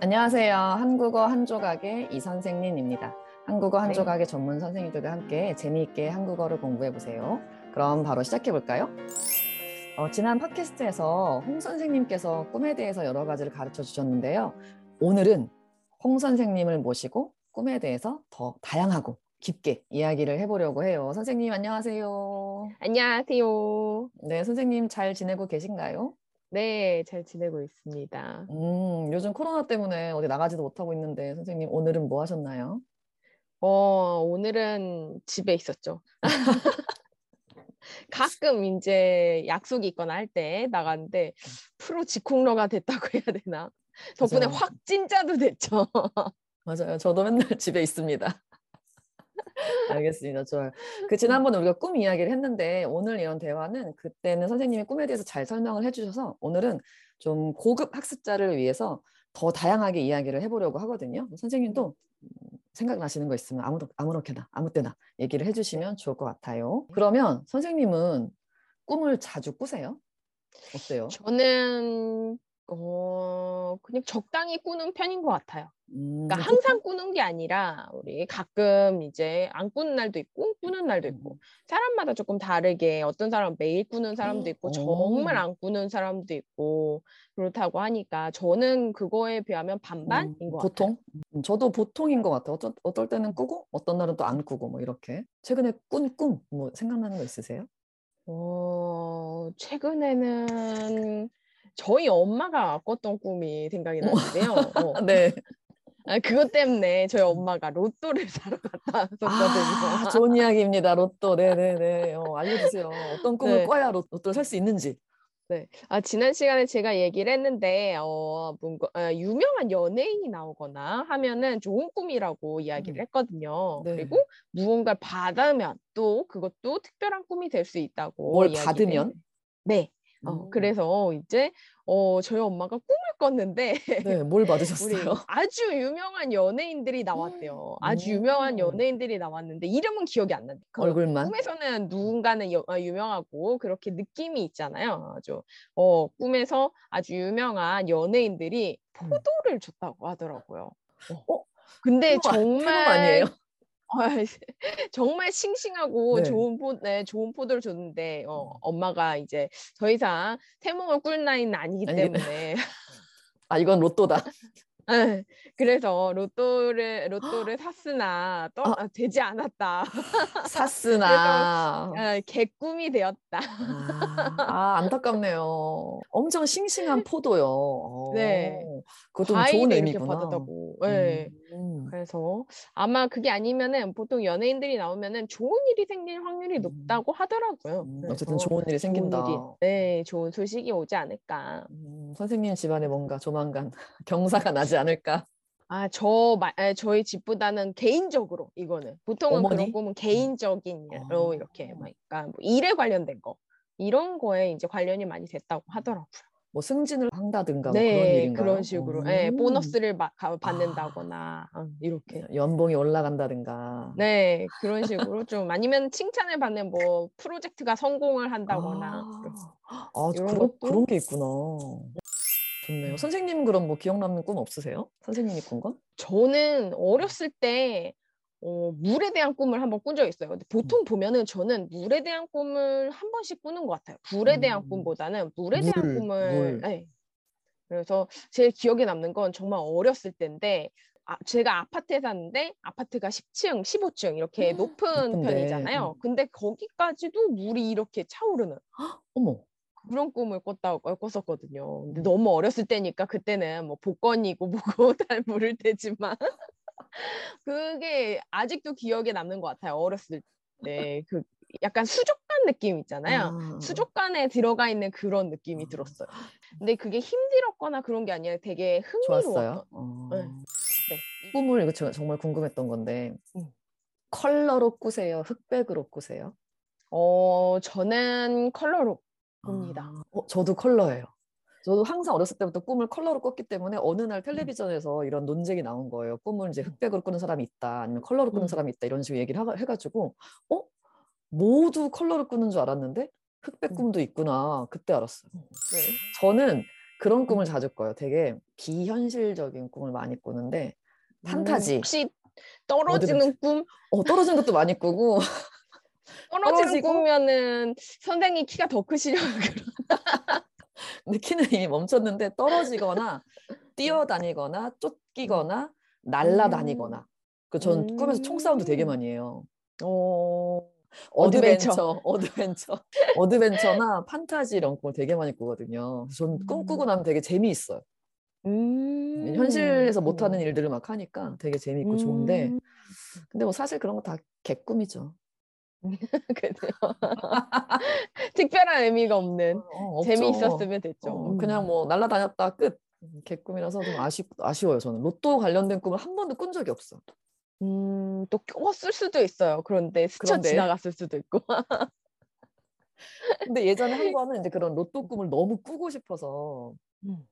안녕하세요. 한국어 한 조각의 이 선생님입니다. 한국어 한 네. 조각의 전문 선생님들과 함께 재미있게 한국어를 공부해 보세요. 그럼 바로 시작해 볼까요? 어, 지난 팟캐스트에서 홍 선생님께서 꿈에 대해서 여러 가지를 가르쳐 주셨는데요. 오늘은 홍 선생님을 모시고 꿈에 대해서 더 다양하고 깊게 이야기를 해보려고 해요. 선생님 안녕하세요. 안녕하세요. 네, 선생님 잘 지내고 계신가요? 네, 잘 지내고 있습니다. 음, 요즘 코로나 때문에 어디 나가지도 못하고 있는데 선생님 오늘은 뭐 하셨나요? 어, 오늘은 집에 있었죠. 가끔 이제 약속이 있거나 할 때 나갔는데 프로 직콕러가 됐다고 해야 되나? 덕분에 맞아요. 확진자도 됐죠. 맞아요. 저도 맨날 집에 있습니다. 알겠습니다. 좋아요. 그 지난번에 우리가 꿈 이야기를 했는데 오늘 이런 대화는 그때는 선생님이 꿈에 대해서 잘 설명을 해주셔서 오늘은 좀 고급 학습자를 위해서 더 다양하게 이야기를 해보려고 하거든요. 선생님도 음, 생각나시는 거 있으면 아무도 아무렇게나 아무 때나 얘기를 해주시면 좋을 것 같아요. 그러면 선생님은 꿈을 자주 꾸세요? 어때요? 저는 어, 그냥 적당히 꾸는 편인 것 같아요. 음, 그러니까 항상 꾸는 게 아니라 우리 가끔 이제 안 꾸는 날도 있고 꾸는 날도 있고 사람마다 조금 다르게 어떤 사람은 매일 꾸는 사람도 있고 오. 정말 안 꾸는 사람도 있고 그렇다고 하니까 저는 그거에 비하면 반반인 음, 것 같아요. 보통? 음, 저도 보통인 것 같아요. 어쩔, 어떨 때는 꾸고 어떤 날은 또 안 꾸고 뭐 이렇게. 최근에 꾼 꿈 뭐 생각나는 거 있으세요? 어, 최근에는 저희 엄마가 꿨던 꿈이 생각이 나는데요. 어, 네. 아, 그것 때문에 저희 엄마가 로또를 사러 갔다 왔었거든요. 아, 좋은 이야기입니다. 로또. 네네네. 어, 알려주세요. 어떤 꿈을 네. 꿔야 로- 로또를 살 수 있는지. 네. 아, 지난 시간에 제가 얘기를 했는데, 어, 뭔가, 아, 유명한 연예인이 나오거나 하면은 좋은 꿈이라고 이야기를 음. 했거든요. 네. 그리고 무언가를 받으면 또 그것도 특별한 꿈이 될 수 있다고. 뭘 받으면? 했는데. 네. 어, 음. 그래서 이제, 어, 저희 엄마가 꿈을 꿨는데, 네, 뭘 받으셨어요? 아주 유명한 연예인들이 나왔대요. 아주 유명한 음. 연예인들이 나왔는데, 이름은 기억이 안 난대. 그 얼굴만? 꿈에서는 누군가는 여- 어, 유명하고 그렇게 느낌이 있잖아요. 아주 어 꿈에서 아주 유명한 연예인들이 음. 포도를 줬다고 하더라고요. 어? 근데 아- 태몽 정말 아니에요? 아, 정말 싱싱하고 네. 좋은 포, 네, 좋은 포도를 줬는데 어, 엄마가 이제 더 이상 태몽을 꿀 나이는 아니기 아니, 때문에 아, 이건 로또다. 예, 그래서 로또를 로또를 샀으나 또 아. 아, 되지 않았다. 샀으나. 아, 개꿈이 되었다. 아, 아, 안타깝네요. 엄청 싱싱한 포도요. 어, 네. 그것도 좋은 의미구나. 받았다고. 네. 음. 그래서 아마 그게 아니면은 보통 연예인들이 나오면은 좋은 일이 생길 확률이 음. 높다고 하더라고요. 음, 어쨌든 좋은 일이 생긴다. 일이, 네, 좋은 소식이 오지 않을까. 음, 선생님 집안에 뭔가 조만간 경사가 나지 않을까. 아, 저, 마, 에, 저희 집보다는 개인적으로 이거는 보통은 어머니? 그런 꿈은 개인적인 일로 아. 이렇게 막 그러니까 뭐 일에 관련된 거 이런 거에 이제 관련이 많이 됐다고 하더라고요. 뭐 승진을 한다든가 뭐 그런 네, 일인가요? 그런 식으로 예, 음. 보너스를 마- 가- 받는다거나 어, 이렇게. 연봉이 올라간다든가. 네, 그런 식으로 좀 아니면 칭찬을 받는 뭐 프로젝트가 성공을 한다거나 아, 아, 이런 그런, 것도- 그런 게 있구나. 좋네요. 음. 선생님 그럼 뭐 기억 남는 꿈 없으세요? 선생님이 꾼 건? 저는 어렸을 때 어, 물에 대한 꿈을 한번 꾼 적이 있어요. 근데 보통 보면은 저는 물에 대한 꿈을 한 번씩 꾸는 것 같아요. 불에 대한 음. 꿈보다는 물에 물, 대한 꿈을 물. 네. 그래서 제일 기억에 남는 건 정말 어렸을 때인데 아, 제가 아파트에 사는데 아파트가 10층, 15층 이렇게 높은 높은데, 편이잖아요. 음. 근데 거기까지도 물이 이렇게 차오르는 어머. 그런 꿈을 꿨다고 꿨었거든요. 근데 음. 너무 어렸을 때니까 그때는 뭐 복권이고 뭐고 잘 모를 때지만 그게 아직도 기억에 남는 것 같아요. 어렸을 때 그 약간 수족관 느낌 있잖아요. 아, 수족관에 들어가 있는 그런 느낌이 아. 들었어요. 근데 그게 힘들었거나 그런 게 아니라 되게 흥미로웠던. 좋았어요. 어. 네. 네. 꿈을 이거 저- 정말 궁금했던 건데 음. 컬러로 꾸세요? 흑백으로 꾸세요? 어 저는 컬러로 꿉니다. 아, 어, 저도 컬러예요. 저도 항상 어렸을 때부터 꿈을 컬러로 꿨기 때문에 어느 날 텔레비전에서 이런 논쟁이 나온 거예요. 꿈을 이제 흑백으로 꾸는 사람이 있다, 아니면 컬러로 꾸는 음. 사람이 있다 이런 식으로 얘기를 하- 해가지고 어 모두 컬러로 꾸는 줄 알았는데 흑백 음. 꿈도 있구나 그때 알았어요. 네. 저는 그런 꿈을 자주 꿔요. 되게 비현실적인 꿈을 많이 꾸는데 판타지. 음, 혹시 떨어지는 꿈? 어, 떨어지는 것도 많이 꾸고 떨어지는 떨어지고? 꿈이면은 선생님 키가 더 크시려고 그러 키는 이미 멈췄는데 떨어지거나 뛰어다니거나 쫓기거나 날아다니거나. 그전 꿈에서 총 사운드 되게 음. 많이 해요. 어, 어드벤처, 어드벤처. 어드벤처, 어드벤처나 판타지 이런 꿈을 되게 많이 꾸거든요. 전 꿈 꾸고 나면 되게 재미있어요. 음. 현실에서 못하는 일들을 막 하니까 되게 재미있고 좋은데 음. 근데 뭐 사실 그런 거 다 개꿈이죠. 그래요. 특별한 의미가 없는 어, 없죠. 재미있었으면 됐죠. 어, 음. 그냥 뭐 날라다녔다 끝. 음, 개꿈이라서 좀 아쉽, 아쉬워요 저는. 로또 관련된 꿈을 한 번도 꾼 적이 없어. 음, 또 꼈을 수도 있어요. 그런데 스쳐 그런데? 지나갔을 수도 있고. 근데 예전에 한 번은 이제 그런 로또 꿈을 너무 꾸고 싶어서 음.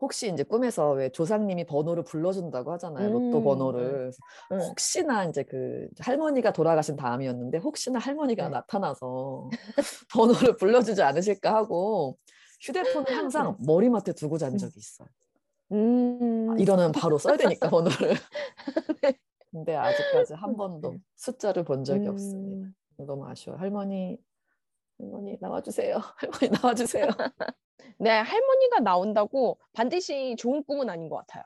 혹시 이제 꿈에서 왜 조상님이 번호를 불러준다고 하잖아요. 로또 음, 번호를. 음. 혹시나 이제 그 할머니가 돌아가신 다음이었는데 혹시나 할머니가 네. 나타나서 번호를 불러주지 않으실까 하고 휴대폰을 항상 머리맡에 두고 잔 음. 적이 있어요. 음. 이러면 바로 써야 되니까 번호를. 네. 근데 아직까지 한 번도 숫자를 본 적이 음. 없습니다. 너무 아쉬워요. 할머니, 할머니 나와주세요. 할머니 나와주세요. 네, 할머니가 나온다고 반드시 좋은 꿈은 아닌 것 같아요.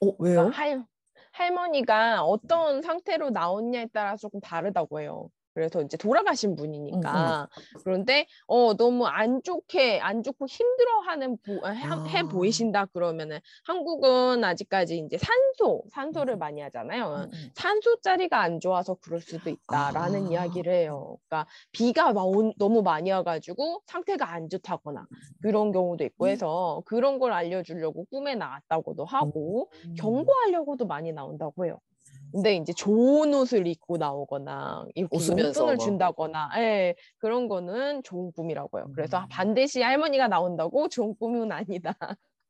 어 왜요? 그러니까 할, 할머니가 어떤 상태로 나오냐에 따라 조금 다르다고 해요. 그래서 이제 돌아가신 분이니까 그런데 어 너무 안 좋게 안 좋고 힘들어하는 보, 아, 해, 해 아. 보이신다 그러면은 한국은 아직까지 이제 산소 산소를 많이 하잖아요. 음, 음. 산소 자리가 안 좋아서 그럴 수도 있다라는 아. 이야기를 해요. 그러니까 비가 마- 온- 너무 많이 와가지고 상태가 안 좋다거나 그런 경우도 있고 음. 해서 그런 걸 알려주려고 꿈에 나왔다고도 하고 경고하려고도 많이 나온다고 해요. 근데 이제 좋은 옷을 입고 나오거나 웃으면서 용돈을 막. 준다거나 예, 그런 거는 좋은 꿈이라고요. 그래서 음. 반드시 할머니가 나온다고 좋은 꿈은 아니다.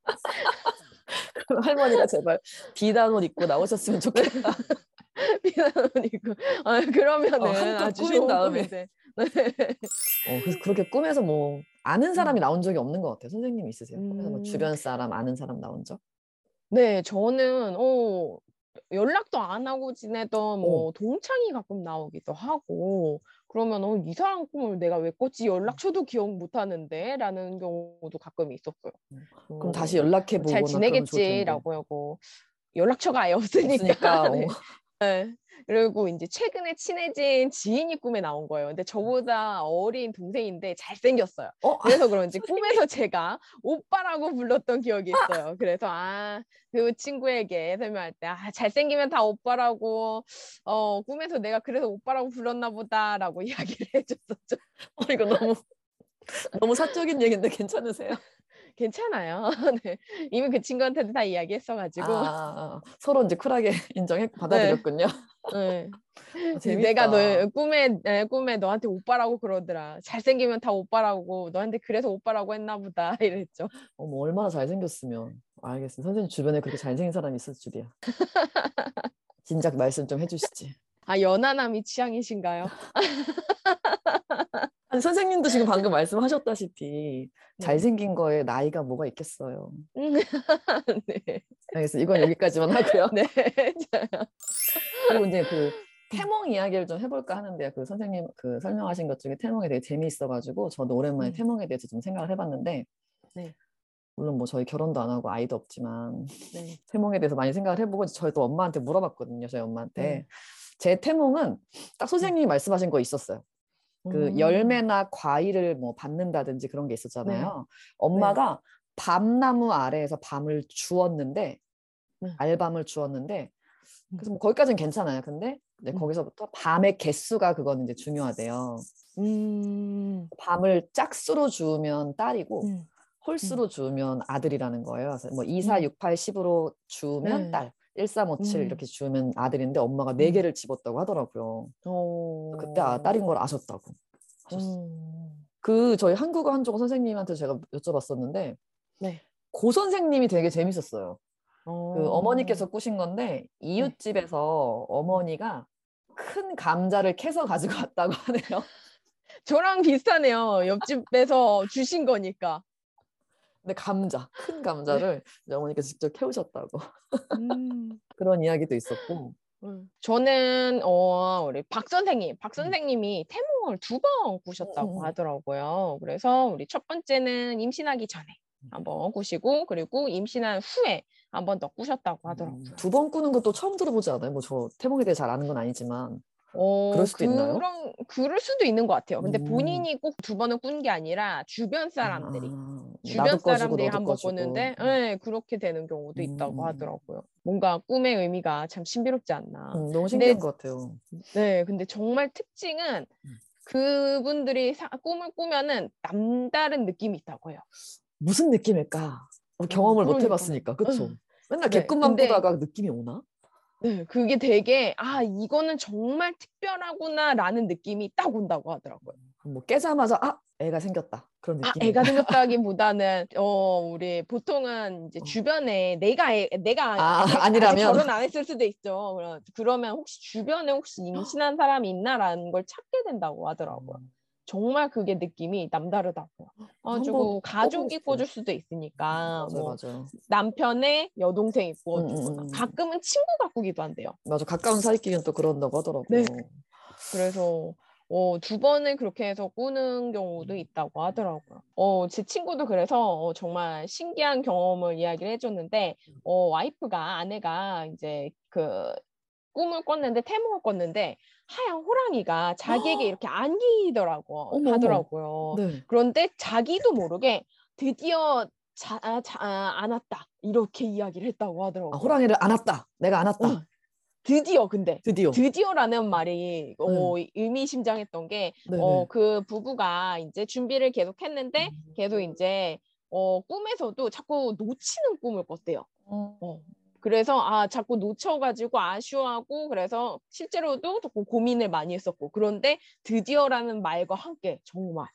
할머니가 제발 비단 옷 입고 나오셨으면 좋겠다. 비단 옷 입고 아, 그러면은 어, 아주 좋은 다음에. 꿈인데. 어, 그래서 그렇게 꿈에서 뭐 아는 사람이 나온 적이 없는 것 같아요. 선생님 있으세요? 꿈에서 뭐 음. 주변 사람 아는 사람 나온 적? 네, 저는 어 연락도 안 하고 지내던 뭐 동창이 가끔 나오기도 하고 그러면 어, 이 사람 꿈을 내가 왜 꿨지 연락처도 기억 못 하는데 라는 경우도 가끔 있었어요. 그럼 어, 다시 연락해 보거나 잘. 지내겠지라고 하고 연락처가 아예 없으니까. 없으니까, 네. 어. 네. 그리고 이제 최근에 친해진 지인이 꿈에 나온 거예요. 근데 저보다 어린 동생인데 잘생겼어요. 어? 그래서 그런지 꿈에서 제가 오빠라고 불렀던 기억이 있어요. 그래서 아, 그 친구에게 설명할 때 아, 잘생기면 다 오빠라고 어, 꿈에서 내가 그래서 오빠라고 불렀나 보다라고 이야기를 해줬었죠. 어, 이거 너무 너무 사적인 얘기인데 괜찮으세요? 괜찮아요. 네. 이미 그 친구한테도 다 이야기했어가지고 아, 아, 서로 이제 쿨하게 인정해 받아들였군요. 네. 아, 재밌다. 내가 너 꿈에 에, 꿈에 너한테 오빠라고 그러더라. 잘생기면 다 오빠라고 너한테 그래서 오빠라고 했나 보다 이랬죠. 어머 얼마나 잘생겼으면 알겠습니다. 선생님 주변에 그렇게 잘생긴 사람이 있을 줄이야. 진작 말씀 좀 해주시지. 아 연하남이 취향이신가요? 아니 선생님도 지금 방금 말씀하셨다시피 네. 잘생긴 거에 나이가 뭐가 있겠어요. 음. 네. 알겠습니다. 이건 여기까지만 하고요. 네. 그리고 이제 그 태몽 이야기를 좀 해볼까 하는데요. 그 선생님 그 설명하신 것 중에 태몽이 되게 재미있어가지고 저도 오랜만에 음. 태몽에 대해서 좀 생각을 해봤는데 네. 물론 뭐 저희 결혼도 안 하고 아이도 없지만 네. 태몽에 대해서 많이 생각을 해보고 저희 또 엄마한테 물어봤거든요. 저희 엄마한테 네. 제 태몽은 딱 선생님이 말씀하신 거 있었어요. 그 음. 열매나 과일을 뭐 받는다든지 그런 게 있었잖아요. 네. 엄마가 밤나무 아래에서 밤을 주었는데 네. 알밤을 주었는데 음. 그래서 뭐 거기까지는 괜찮아요. 근데 이제 음. 거기서부터 밤의 개수가 그거는 이제 중요하대요. 음. 밤을 짝수로 주우면 딸이고 음. 홀수로 주우면 아들이라는 거예요. 그래서 뭐 2, 4, 음. 6, 8, 10으로 주우면 네. 딸, 1, 3, 5, 7 음. 이렇게 주우면 아들인데 엄마가 네 음. 개를 집었다고 하더라고요. 어. 그때 아, 딸인 걸 아셨다고. 하셨어요. 음. 그 저희 한국어 한국어 선생님한테 제가 여쭤봤었는데 네. 고 선생님이 되게 재밌었어요. 어. 그 어머니께서 꾸신 건데 이웃집에서 어머니가 큰 감자를 캐서 가지고 왔다고 하네요. 저랑 비슷하네요. 옆집에서 주신 거니까. 근데 감자, 큰 감자를 이제 어머니께서 직접 캐오셨다고 음. 그런 이야기도 있었고. 음. 저는 어 우리 박 선생님, 박 음. 선생님이 태몽을 두 번 꾸셨다고 음, 음. 하더라고요. 그래서 우리 첫 번째는 임신하기 전에 음. 한번 꾸시고 그리고 임신한 후에 한번 더 꾸셨다고 하더라고요. 음, 두번 꾸는 것도 처음 들어보지 않아요? 뭐 저 태몽에 대해 잘 아는 건 아니지만. 어, 그럴 수도 있나요? 그런, 그럴 수도 있는 것 같아요. 근데 음. 본인이 꼭 두 번은 꾼게 아니라 주변 사람들이. 아, 주변 사람들이 너도 한번 꺼주고. 꿨는데, 네, 그렇게 되는 경우도 있다고 음. 하더라고요. 뭔가 꿈의 의미가 참 신비롭지 않나. 음, 너무 신기한 것 같아요. 네, 근데 정말 특징은 음. 그분들이 사- 꿈을 꾸면은 남다른 느낌이 있다고 해요. 무슨 느낌일까? 어, 경험을 못 그러니까요. 해봤으니까, 그쵸? 응. 맨날 네, 개꿈만 근데- 꾸다가 느낌이 오나? 네, 그게 되게, 아, 이거는 정말 특별하구나라는 느낌이 딱 온다고 하더라고요. 뭐 깨자마자 아 애가 생겼다 그런 아, 느낌. 애가 생겼다기보다는 어 우리 보통은 이제 어. 주변에 내가 애, 내가 아, 아니라면? 결혼 안 했을 수도 있죠. 그러- 그러면 혹시 주변에 혹시 임신한 사람이 있나라는 걸 찾게 된다고 하더라고요. 정말 그게 느낌이 남다르다고. 가지고 가족이 싶어요. 꿔줄 수도 있으니까 맞아요, 뭐 맞아요. 남편의 여동생이 음, 음, 꾸어주거나 음. 가끔은 친구 가 꾸기도 한대요. 맞아 가까운 사이끼리는 또 그런다고 하더라고요. 네. 그래서 어, 두 번을 그렇게 해서 꾸는 경우도 음. 있다고 하더라고요. 어, 제 친구도 그래서 어, 정말 신기한 경험을 이야기를 해줬는데, 음. 어, 와이프가, 아내가 이제 그 꿈을 꿨는데, 태몽을 꿨는데, 하얀 호랑이가 자기에게 이렇게 안기더라고 어머. 하더라고요. 네. 그런데 자기도 모르게 드디어 자, 아, 자, 아, 안았다. 이렇게 이야기를 했다고 하더라고요. 아, 호랑이를 안았다. 내가 안았다. 어, 드디어 근데. 드디어. 드디어라는 말이 어, 의미심장했던 게. 어, 그 부부가 이제 준비를 계속 했는데 음. 계속 이제 어, 꿈에서도 자꾸 놓치는 꿈을 꿨대요. 어. 어. 그래서 아 자꾸 놓쳐가지고 아쉬워하고 그래서 실제로도 자꾸 고민을 많이 했었고 그런데 드디어라는 말과 함께 정말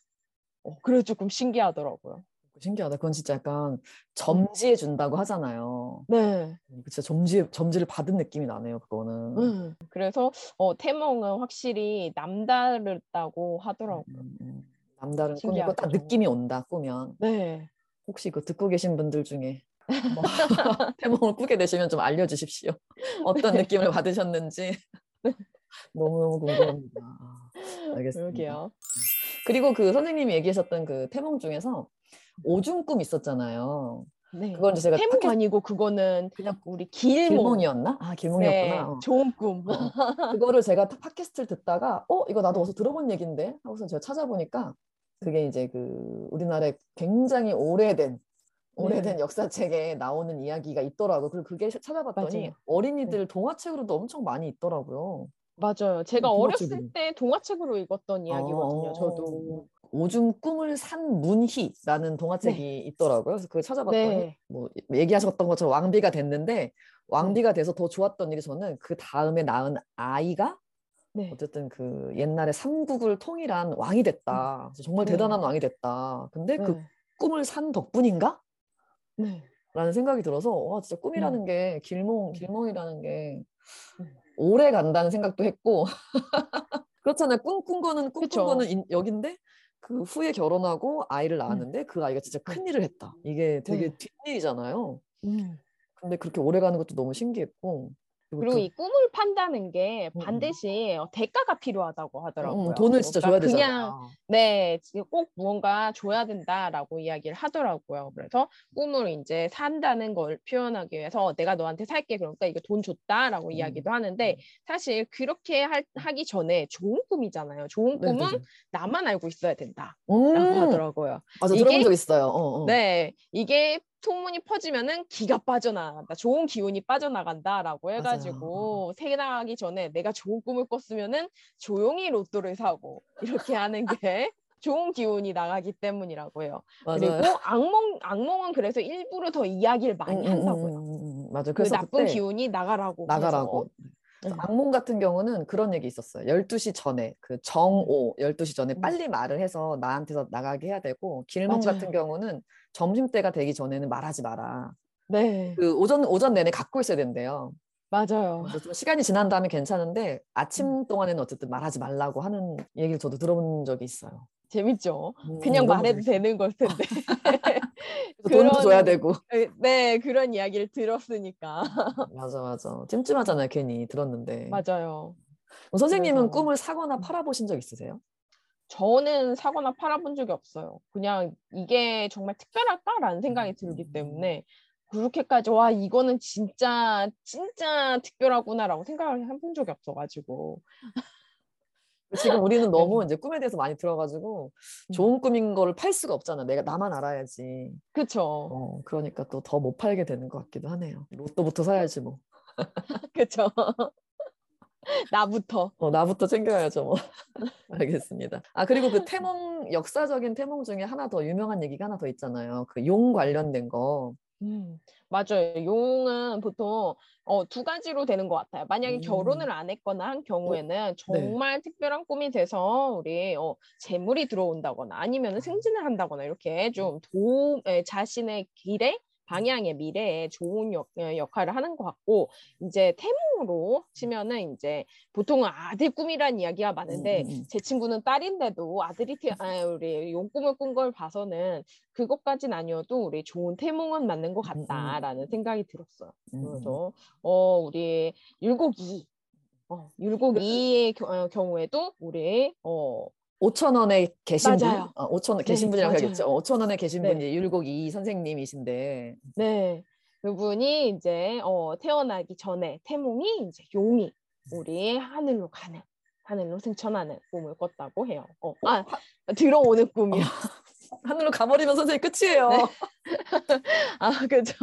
어, 그래 조금 신기하더라고요. 신기하다. 그건 진짜 약간 점지해 준다고 하잖아요. 네. 진짜 점지 점지를 받은 느낌이 나네요. 그거는. 음. 그래서 어, 태몽은 확실히 남다르다고 하더라고요. 음, 음. 남다른 꿈이고 신기하죠, 딱 느낌이 온다. 꾸면 네. 혹시 그 듣고 계신 분들 중에 뭐 태몽을 꾸게 되시면 좀 알려주십시오. 어떤 네. 느낌을 받으셨는지 너무너무 궁금합니다. 아, 알겠습니다. 그러게요. 그리고 그 선생님이 얘기하셨던 그 태몽 중에서 오줌 꿈 있었잖아요. 네. 그건 제가 태몽 팟캐- 아니고 그거는 그냥 우리 길몽. 길몽이었나? 아 길몽이었구나. 네, 어. 좋은 꿈. 어. 그거를 제가 타- 팟캐스트를 듣다가 어 이거 나도 어디서 들어본 얘긴데 하고서 제가 찾아보니까 그게 이제 그 우리나라에 굉장히 오래된 오래된 역사책에 나오는 이야기가 있더라고요. 그리고 그게 찾아봤더니 맞아요. 어린이들 동화책으로도 엄청 많이 있더라고요. 맞아요. 제가 음, 어렸을 동화책으로. 때 동화책으로 읽었던 이야기거든요. 어, 저도. 오줌 꿈을 산 문희라는 동화책이 있더라고요. 그래서 그걸 찾아봤더니 네. 뭐 얘기하셨던 것처럼 왕비가 됐는데 왕비가 돼서 더 좋았던 일이 저는 그 다음에 낳은 아이가 네. 어쨌든 그 옛날에 삼국을 통일한 왕이 됐다. 그래서 정말 네. 대단한 왕이 됐다. 근데 그 네. 꿈을 산 덕분인가? 네. 라는 생각이 들어서 와 진짜 꿈이라는 음. 게 길몽 음. 길몽이라는 게 음. 오래 간다는 생각도 했고 그렇잖아요. 꿈꾼 거는 꿈꾼 그쵸. 거는 인- 여긴데 그 후에 결혼하고 아이를 낳았는데 그 아이가 진짜 큰 일을 했다. 이게 되게 네. 뒷일이잖아요. 음. 근데 그렇게 오래 가는 것도 너무 신기했고 그리고 그- 이 꿈을 판다는 게 음, 음. 반드시 어, 대가가 필요하다고 하더라고요. 음, 돈을 진짜 줘야 그러니까 되잖아요. 그냥 네, 꼭 무언가 줘야 된다라고 이야기를 하더라고요. 그래서 꿈을 이제 산다는 걸 표현하기 위해서 내가 너한테 살게 그러니까 이거 돈 줬다라고 음. 이야기도 하는데 사실 그렇게 할- 하기 전에 좋은 꿈이잖아요. 좋은 네, 꿈은 네, 네. 나만 알고 있어야 된다라고 음, 하더라고요. 맞아 이게- 들어본 적 있어요. 어, 어. 네, 이게 소문이 퍼지면은 기가 빠져나간다. 좋은 기운이 빠져나간다라고 해가지고 새나가기 전에 내가 좋은 꿈을 꿨으면은 조용히 로또를 사고 이렇게 하는 게 좋은 기운이 나가기 때문이라고 해요. 맞아요. 그리고 악몽 악몽은 그래서 일부러 더 이야기를 많이 음, 음, 한다고요. 음, 음, 음. 맞아요. 그 나쁜 그때 기운이 나가라고. 나가라고. 그래서 음. 악몽 같은 경우는 그런 얘기 있었어요. 12시 전에 그 정오 12시 전에 음. 빨리 말을 해서 나한테서 나가게 해야 되고 길몽 맞아요. 같은 경우는 점심 때가 되기 전에는 말하지 마라. 네, 그 오전 오전 내내 갖고 있어야 된대요. 맞아요. 좀 시간이 지난 다음에 괜찮은데 아침 음. 동안에는 어쨌든 말하지 말라고 하는 얘기를 저도 들어본 적이 있어요. 재밌죠. 음, 그냥 말해도 재밌어. 되는 걸 텐데. 돈도 줘야 그런- 되고. 네, 그런 이야기를 들었으니까. 맞아 맞아. 찜찜하잖아요 괜히 들었는데. 맞아요. 선생님은 그래서- 꿈을 사거나 팔아보신 적 있으세요? 저는 사거나 팔아본 적이 없어요. 그냥 이게 정말 특별할까라는 생각이 들기 때문에 그렇게까지 와 이거는 진짜 진짜 특별하구나라고 생각을 해본 적이 없어가지고 지금 우리는 너무 네. 이제 꿈에 대해서 많이 들어가지고 음. 좋은 꿈인 거를 팔 수가 없잖아. 내가 나만 알아야지. 그쵸 어, 그러니까 또 더 못 팔게 되는 것 같기도 하네요. 로또부터 사야지 뭐. 그쵸 나부터 어, 나부터 챙겨야죠 뭐. 알겠습니다. 아 그리고 그 태몽 역사적인 태몽 중에 하나 더 유명한 얘기가 하나 더 있잖아요. 그 용 관련된 거. 음, 맞아요. 용은 보통 어, 두 가지로 되는 것 같아요. 만약에 음. 결혼을 안 했거나 한 경우에는 정말 특별한 꿈이 돼서 우리 어, 재물이 들어온다거나 아니면 승진을 한다거나 이렇게 좀 도움, 에, 자신의 길에 방향의 미래에 좋은 역, 에, 역할을 하는 것 같고 이제 태몽으로 치면은 이제 보통은 아들 꿈이란 이야기가 많은데 음, 음, 음. 제 친구는 딸인데도 아들이 태, 아, 우리 용 꿈을 꾼 걸 봐서는 그것까진 아니어도 우리 좋은 태몽은 맞는 것. 같다라는 생각이 들었어요. 그래서 어 우리 율곡이 어, 율곡 이의 겨- 어, 경우에도 우리 어 5천 원에 계신 맞아요. 분, 어, 5천 원 네, 계신 분이라고 맞아요. 해야겠죠. 5천 원에 계신 네. 분이 율곡 이 선생님이신데. 네. 그분이 이제 어, 태어나기 전에 태몽이 이제 용이 우리 하늘로 가는 하늘로 승천하는 꿈을 꿨다고 해요. 어, 아 들어오는 꿈이요. 하늘로 가버리면 선생님 끝이에요. 네. 아 그죠.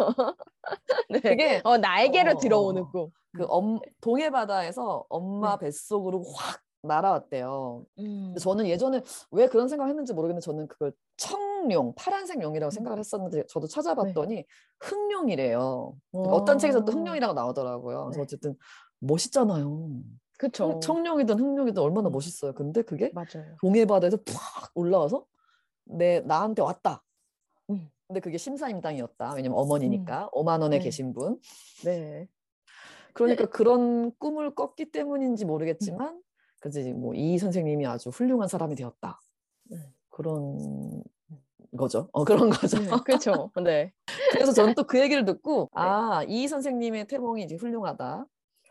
네. 그게 어 날개로 어, 들어오는 어. 꿈. 그 엄, 동해 바다에서 엄마 네. 뱃속으로 확 날아왔대요. 음. 저는 예전에 왜 그런 생각을 했는지 모르겠는데 저는 그걸 청룡, 파란색 용이라고 음. 생각을 했었는데 저도 찾아봤더니 흑룡이래요. 그러니까 어. 어떤 책에서 또 흑룡이라고 나오더라고요. 그래서 네. 어쨌든 멋있잖아요. 그쵸. 청- 청룡이든 흑룡이든 얼마나 음. 멋있어요. 근데 그게 맞아요. 동해 바다에서 팍 올라와서 내 나한테 왔다. 음. 근데 그게 심사임당이었다. 왜냐면 어머니니까 5만 원에 네. 계신 분. 네. 그러니까 그런 꿈을 꿨기 때문인지 음. 모르겠지만, 그지 뭐 이 선생님이 아주 훌륭한 사람이 되었다. 음. 그런 거죠. 어 그런 거죠. 네. 그렇죠. 네. 그래서 저는 또 그 얘기를 듣고 네. 아이 선생님의 태몽이 이제 훌륭하다.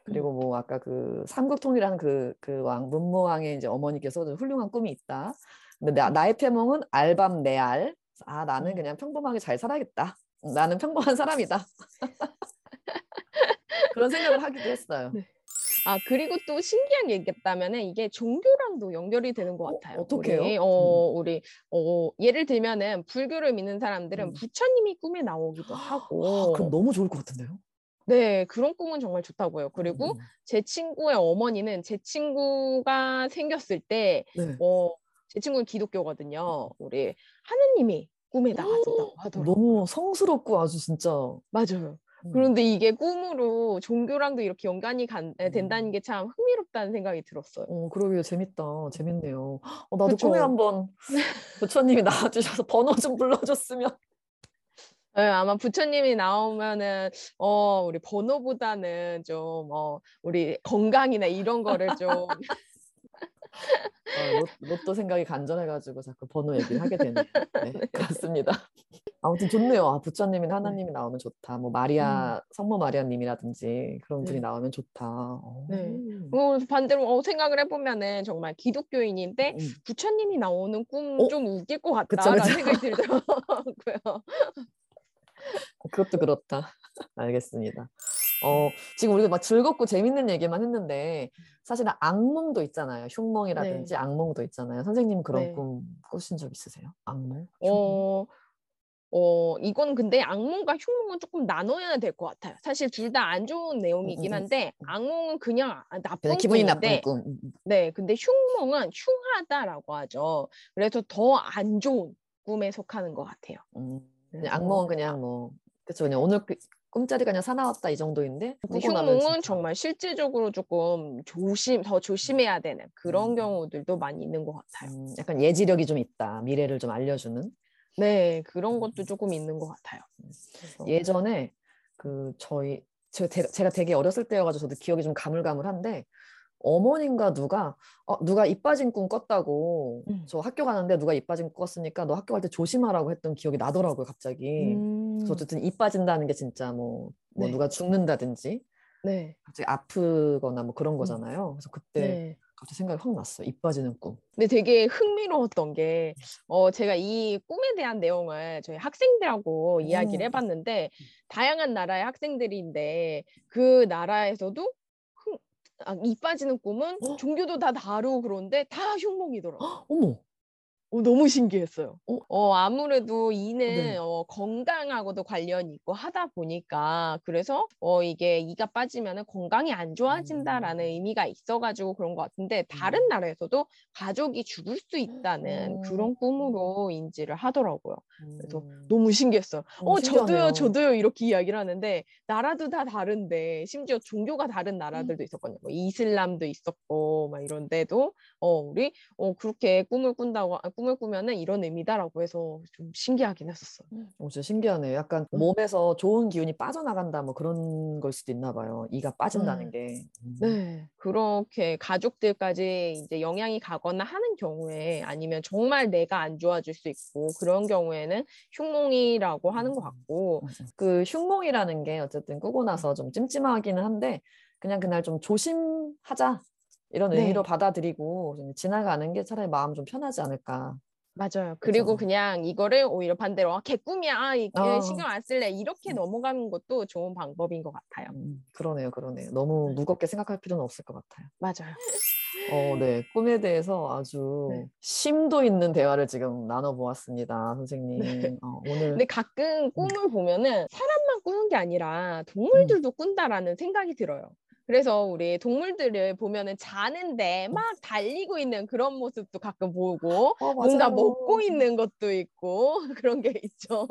그리고 뭐 아까 그 삼국통이라는 그 그 왕 문무왕의 이제 어머니께서 좀 훌륭한 꿈이 있다. 근데 나, 나의 태몽은 알밤 내 알. 아 나는 음. 그냥 평범하게 잘 살아야겠다. 나는 평범한 사람이다. 그런 생각을 하기도 했어요. 네. 아 그리고 또 신기한 게 있겠다면은 이게 종교랑도 연결이 되는 것 어, 같아요. 어떡해요? 우리, 어, 우리 어, 예를 들면은 불교를 믿는 사람들은 음. 부처님이 꿈에 나오기도 아, 하고, 그럼 너무 좋을 것 같은데요. 네 그런 꿈은 정말 좋다고 요. 그리고 음, 제 친구의 어머니는 제 친구가 생겼을 때, 네. 어, 제 친구는 기독교거든요. 우리 하느님이 꿈에 나왔었다고 하더라고요. 너무 성스럽고 아주 진짜. 맞아요. 음. 그런데 이게 꿈으로 종교랑도 이렇게 연관이 간, 에, 된다는 음. 게참 흥미롭다는 생각이 들었어요. 어, 그러게요. 재밌다. 재밌네요. 어, 나도 그쵸. 꿈에 한번 부처님이 나와주셔서 번호 좀 불러줬으면. 네, 아마 부처님이 나오면은 어 우리 번호보다는 좀 어 우리 건강이나 이런 거를 좀 어, 로, 로또 생각이 간절해가지고 자꾸 번호 얘기를 하게 되네요. 네, 그렇습니다. 아무튼 좋네요. 아, 부처님이나 하나님이 나오면 좋다. 뭐 마리아, 성모 마리아님이라든지 그런 분이 네. 나오면 좋다. 어. 네. 어, 반대로 어, 생각을 해보면은 정말 기독교인인데 음. 부처님이 나오는 꿈 어? 좀 웃길 것 그쵸, 같다라는 그쵸. 생각이 들더라고요. 그것도 그렇다. 알겠습니다. 어, 지금 우리가 막 즐겁고 재밌는 얘기만 했는데 사실은 악몽도 있잖아요. 흉몽이라든지 네. 악몽도 있잖아요. 선생님 그런 네. 꿈 꾸신 적 있으세요? 악몽? 흉몽? 어, 어, 이건 근데 악몽과 흉몽은 조금 나눠야 될 것 같아요. 사실 둘 다 안 좋은 내용이긴 음, 음, 한데 음. 악몽은 그냥 아, 나쁜 그냥 기분이 나쁜 꿈인데 꿈. 음, 음. 네, 근데 흉몽은 흉하다라고 하죠. 그래서 더 안 좋은 꿈에 속하는 것 같아요. 음, 그냥 그래서- 악몽은 그냥 뭐 그쵸 그냥 오늘 그- 꿈자리가 그냥 사나웠다 이 정도인데 흉몽은 정말 실제적으로 조금 조심, 더 조심해야 되는 그런 음. 경우들도 많이 있는 것 같아요. 음, 약간 예지력이 좀 있다 미래를 좀 알려주는 네, 그런 것도 조금 있는 것 같아요. 그래서- 예전에 그 저희 제가, 되- 제가 되게 어렸을 때여가지고 저도 기억이 좀 가물가물한데 어머님과 누가 어, 누가 입 빠진 꿈 꿨다고 음. 저 학교 가는데 누가 입 빠진 꿈 꿨으니까 너 학교 갈 때 조심하라고 했던 기억이 나더라고요 갑자기. 음. 그래서 어쨌든 입 빠진다는 게 진짜 뭐, 뭐 네. 누가 죽는다든지 네. 갑자기 아프거나 뭐 그런 거잖아요. 그래서 그때 네. 갑자기 생각이 확 났어요. 입 빠지는 꿈. 근데 되게 흥미로웠던 게, 어, 제가 이 꿈에 대한 내용을 저희 학생들하고 이야기를 음. 해봤는데, 다양한 나라의 학생들인데, 그 나라에서도 흥, 아, 이 빠지는 꿈은 어? 종교도 다 다르고 그런데 다 흉몽이더라고요. 헉, 어머. 어, 너무 신기했어요. 어? 어, 아무래도 이는 네. 어, 건강하고도 관련이 있고 하다 보니까 그래서 어, 이게 이가 빠지면 건강이 안 좋아진다라는 음. 의미가 있어가지고 그런 것 같은데 다른 음. 나라에서도 가족이 죽을 수 있다는 음. 그런 꿈으로 인지를 하더라고요. 그래서 음. 너무 신기했어요. 어, 저도요, 신기하네요. 저도요 이렇게 이야기를 하는데 나라도 다 다른데 심지어 종교가 다른 음. 나라들도 있었거든요. 뭐 이슬람도 있었고 막 이런데도 어, 우리 어, 그렇게 꿈을 꾼다고 아, 꿈을 꾸면은 이런 의미다라고 해서 좀 신기하긴 했었어요. 어, 진짜 신기하네요. 약간 음. 몸에서 좋은 기운이 빠져나간다 뭐 그런 걸 수도 있나 봐요. 이가 빠진다는 음. 게. 음. 네, 그렇게 가족들까지 이제 영향이 가거나 하는 경우에 아니면 정말 내가 안 좋아질 수 있고 그런 경우에는 흉몽이라고 하는 것 같고 음, 음. 그 흉몽이라는 게 어쨌든 꾸고 나서 좀 찜찜하기는 한데 그냥 그날 좀 조심하자 이런 네. 의미로 받아들이고 좀 지나가는 게 차라리 마음 좀 편하지 않을까. 맞아요. 그리고 그죠. 그냥 이거를 오히려 반대로 아, 개꿈이야, 아, 이- 이 어. 신경 안 쓸래 이렇게 음. 넘어가는 것도 좋은 방법인 것 같아요. 음, 그러네요, 그러네요. 너무 무겁게 생각할 필요는 없을 것 같아요. 맞아요. 어, 네. 꿈에 대해서 아주 네. 심도 있는 대화를 지금 나눠보았습니다, 선생님. 어, 오늘 근데 가끔 꿈을 보면은 사람만 꾸는 게 아니라 동물들도 꾼다라는 생각이 들어요. 그래서 우리 동물들을 보면은 자는데 막 달리고 있는 그런 모습도 가끔 보고 어, 뭔가. 먹고 있는 것도 있고 그런 게 있죠.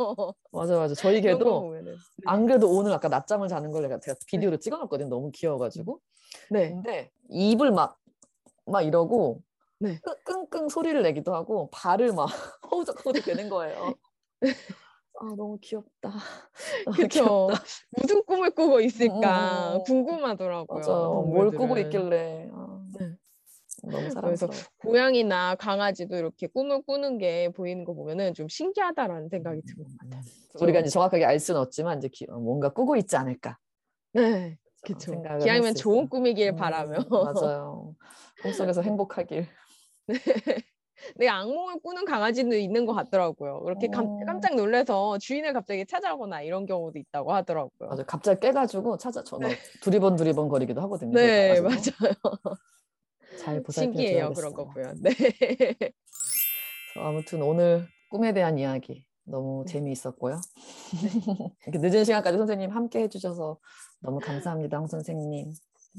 맞아, 맞아. 저희 개도 보면은. 안 그래도 오늘 아까 낮잠을 자는 걸 제가 비디오로 찍어놨거든요. 너무 귀여워가지고. 네. 근데 입을 막, 막 이러고 네. 끙- 끙끙 소리를 내기도 하고 발을 막 허우적허우적 되는 거예요. 아, 너무 귀엽다. 귀엽다. 무슨 꿈을 꾸고 있을까 음, 궁금하더라고요. 맞아요. 뭘 꾸고. 있길래. 아, 네. 너무 사랑스러워. 고양이나 강아지도 이렇게 꿈을 꾸는 게 보이는 거 보면은 좀 신기하다라는 생각이 드는 것 같아요. 우리가 이제 정확하게 알 수는 없지만 이제 기- 어, 뭔가 꾸고 있지 않을까. 네. 생각을 기왕이면 좋은. 꿈이길 음, 바라며. 맞아요. 꿈속에서 행복하길. 내 악몽을 꾸는 강아지도 있는 것 같더라고요. 그렇게 감, 어. 깜짝 놀라서 주인을 갑자기 찾아오거나 이런 경우도 있다고 하더라고요. 맞아. 갑자기 깨가지고 찾아 저막 두리번 두리번 거리기도 하거든요. 네, 맞아요. 잘 보살펴 신기해요, 그런 거 보면. 네. 아무튼 오늘 꿈에 대한 이야기 너무 네. 재미있었고요. 이렇게 늦은 시간까지 선생님 함께 해주셔서 너무 감사합니다, 홍 선생님.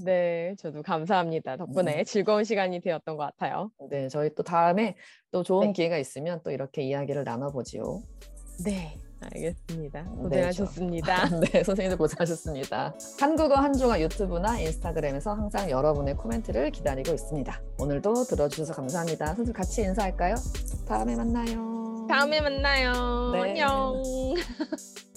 네, 저도 감사합니다. 덕분에 즐거운 시간이 되었던 것 같아요. 네, 저희 또 다음에 또 좋은 네. 기회가 있으면 또 이렇게 이야기를 나눠보지요. 네, 알겠습니다. 네, 고생하셨습니다. 네, 선생님도 고생하셨습니다. 한국어 한중어 유튜브나 인스타그램에서 항상 여러분의 코멘트를 기다리고 있습니다. 오늘도 들어주셔서 감사합니다. 선생님 같이 인사할까요? 다음에 만나요. 다음에 만나요. 네. 안녕.